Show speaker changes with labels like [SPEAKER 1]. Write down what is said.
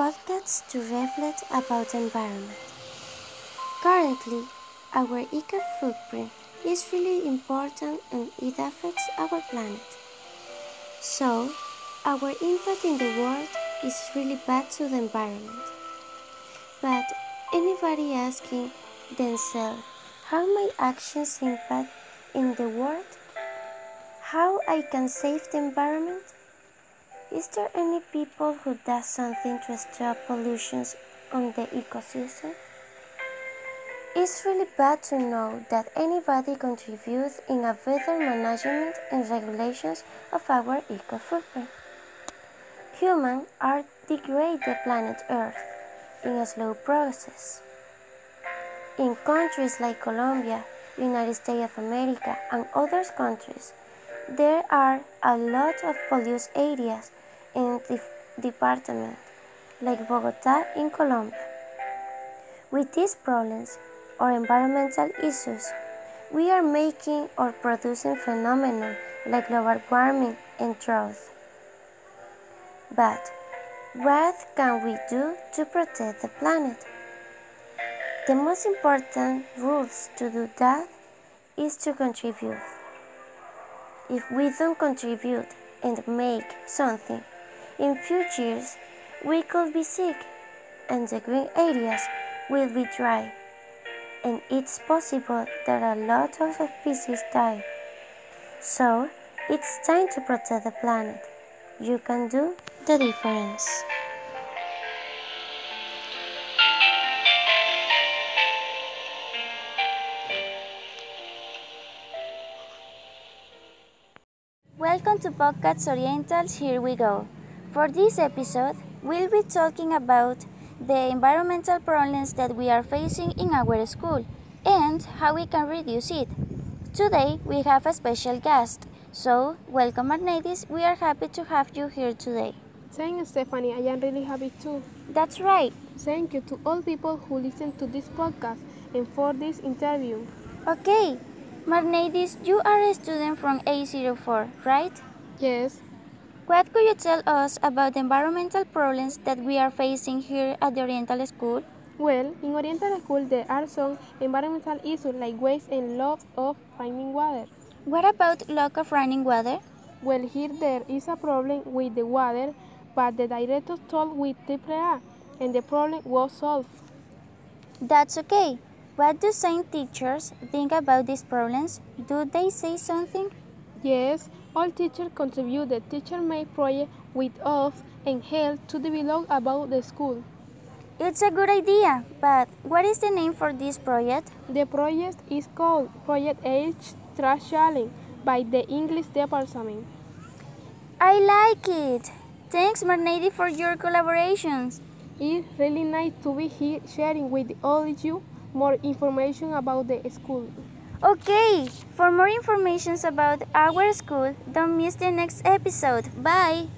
[SPEAKER 1] podcast to reflect about environment. Currently, our eco footprint is really important and it affects our planet. So, our impact in the world is really bad to the environment. But anybody asking themselves how my actions impact in the world? How I can save the environment? Is there any people who does something to stop pollutions on the ecosystem? It's really bad to know that anybody contributes in a better management and regulations of our eco footprint. Humans are degrade the planet Earth in a slow process. In countries like Colombia, United States of America, and other countries, there are a lot of polluted areas in the department, like Bogota in Colombia. With these problems or environmental issues, we are making or producing phenomena like global warming and drought. But what can we do to protect the planet? The most important rules to do that is to contribute. If we don't contribute and make something, in few years we could be sick and the green areas will be dry. And it's possible that a lot of species die. So it's time to protect the planet. You can do the difference.
[SPEAKER 2] Welcome to Podcasts Orientals. Here we go. For this episode, we'll be talking about the environmental problems that we are facing in our school and how we can reduce it. Today, we have a special guest. So, welcome Arnedis. We are happy to have you here today.
[SPEAKER 3] Thanks, Stephanie. I am really happy too.
[SPEAKER 2] That's right.
[SPEAKER 3] Thank you to all people who listen to this podcast and for this interview.
[SPEAKER 2] Okay, Marnadis, you are a student from A04, right?
[SPEAKER 3] Yes.
[SPEAKER 2] What could you tell us about the environmental problems that we are facing here at the Oriental School?
[SPEAKER 3] Well, in Oriental School there are some environmental issues like waste and loss of running water.
[SPEAKER 2] What about lack of running water?
[SPEAKER 3] Well, here there is a problem with the water, but the director told with AAA and the problem was solved.
[SPEAKER 2] That's okay. What do some teachers think about these problems? Do they say something?
[SPEAKER 3] Yes, all teachers contribute the teacher-made project with us and help to develop about the school.
[SPEAKER 2] It's a good idea, but what is the name for this project?
[SPEAKER 3] The project is called Project H Trash Challenge by the English department.
[SPEAKER 2] I like it. Thanks, Marnady, for your collaborations.
[SPEAKER 3] It's really nice to be here sharing with all of you more information about the school.
[SPEAKER 2] Okay, for more information about our school, don't miss the next episode. Bye!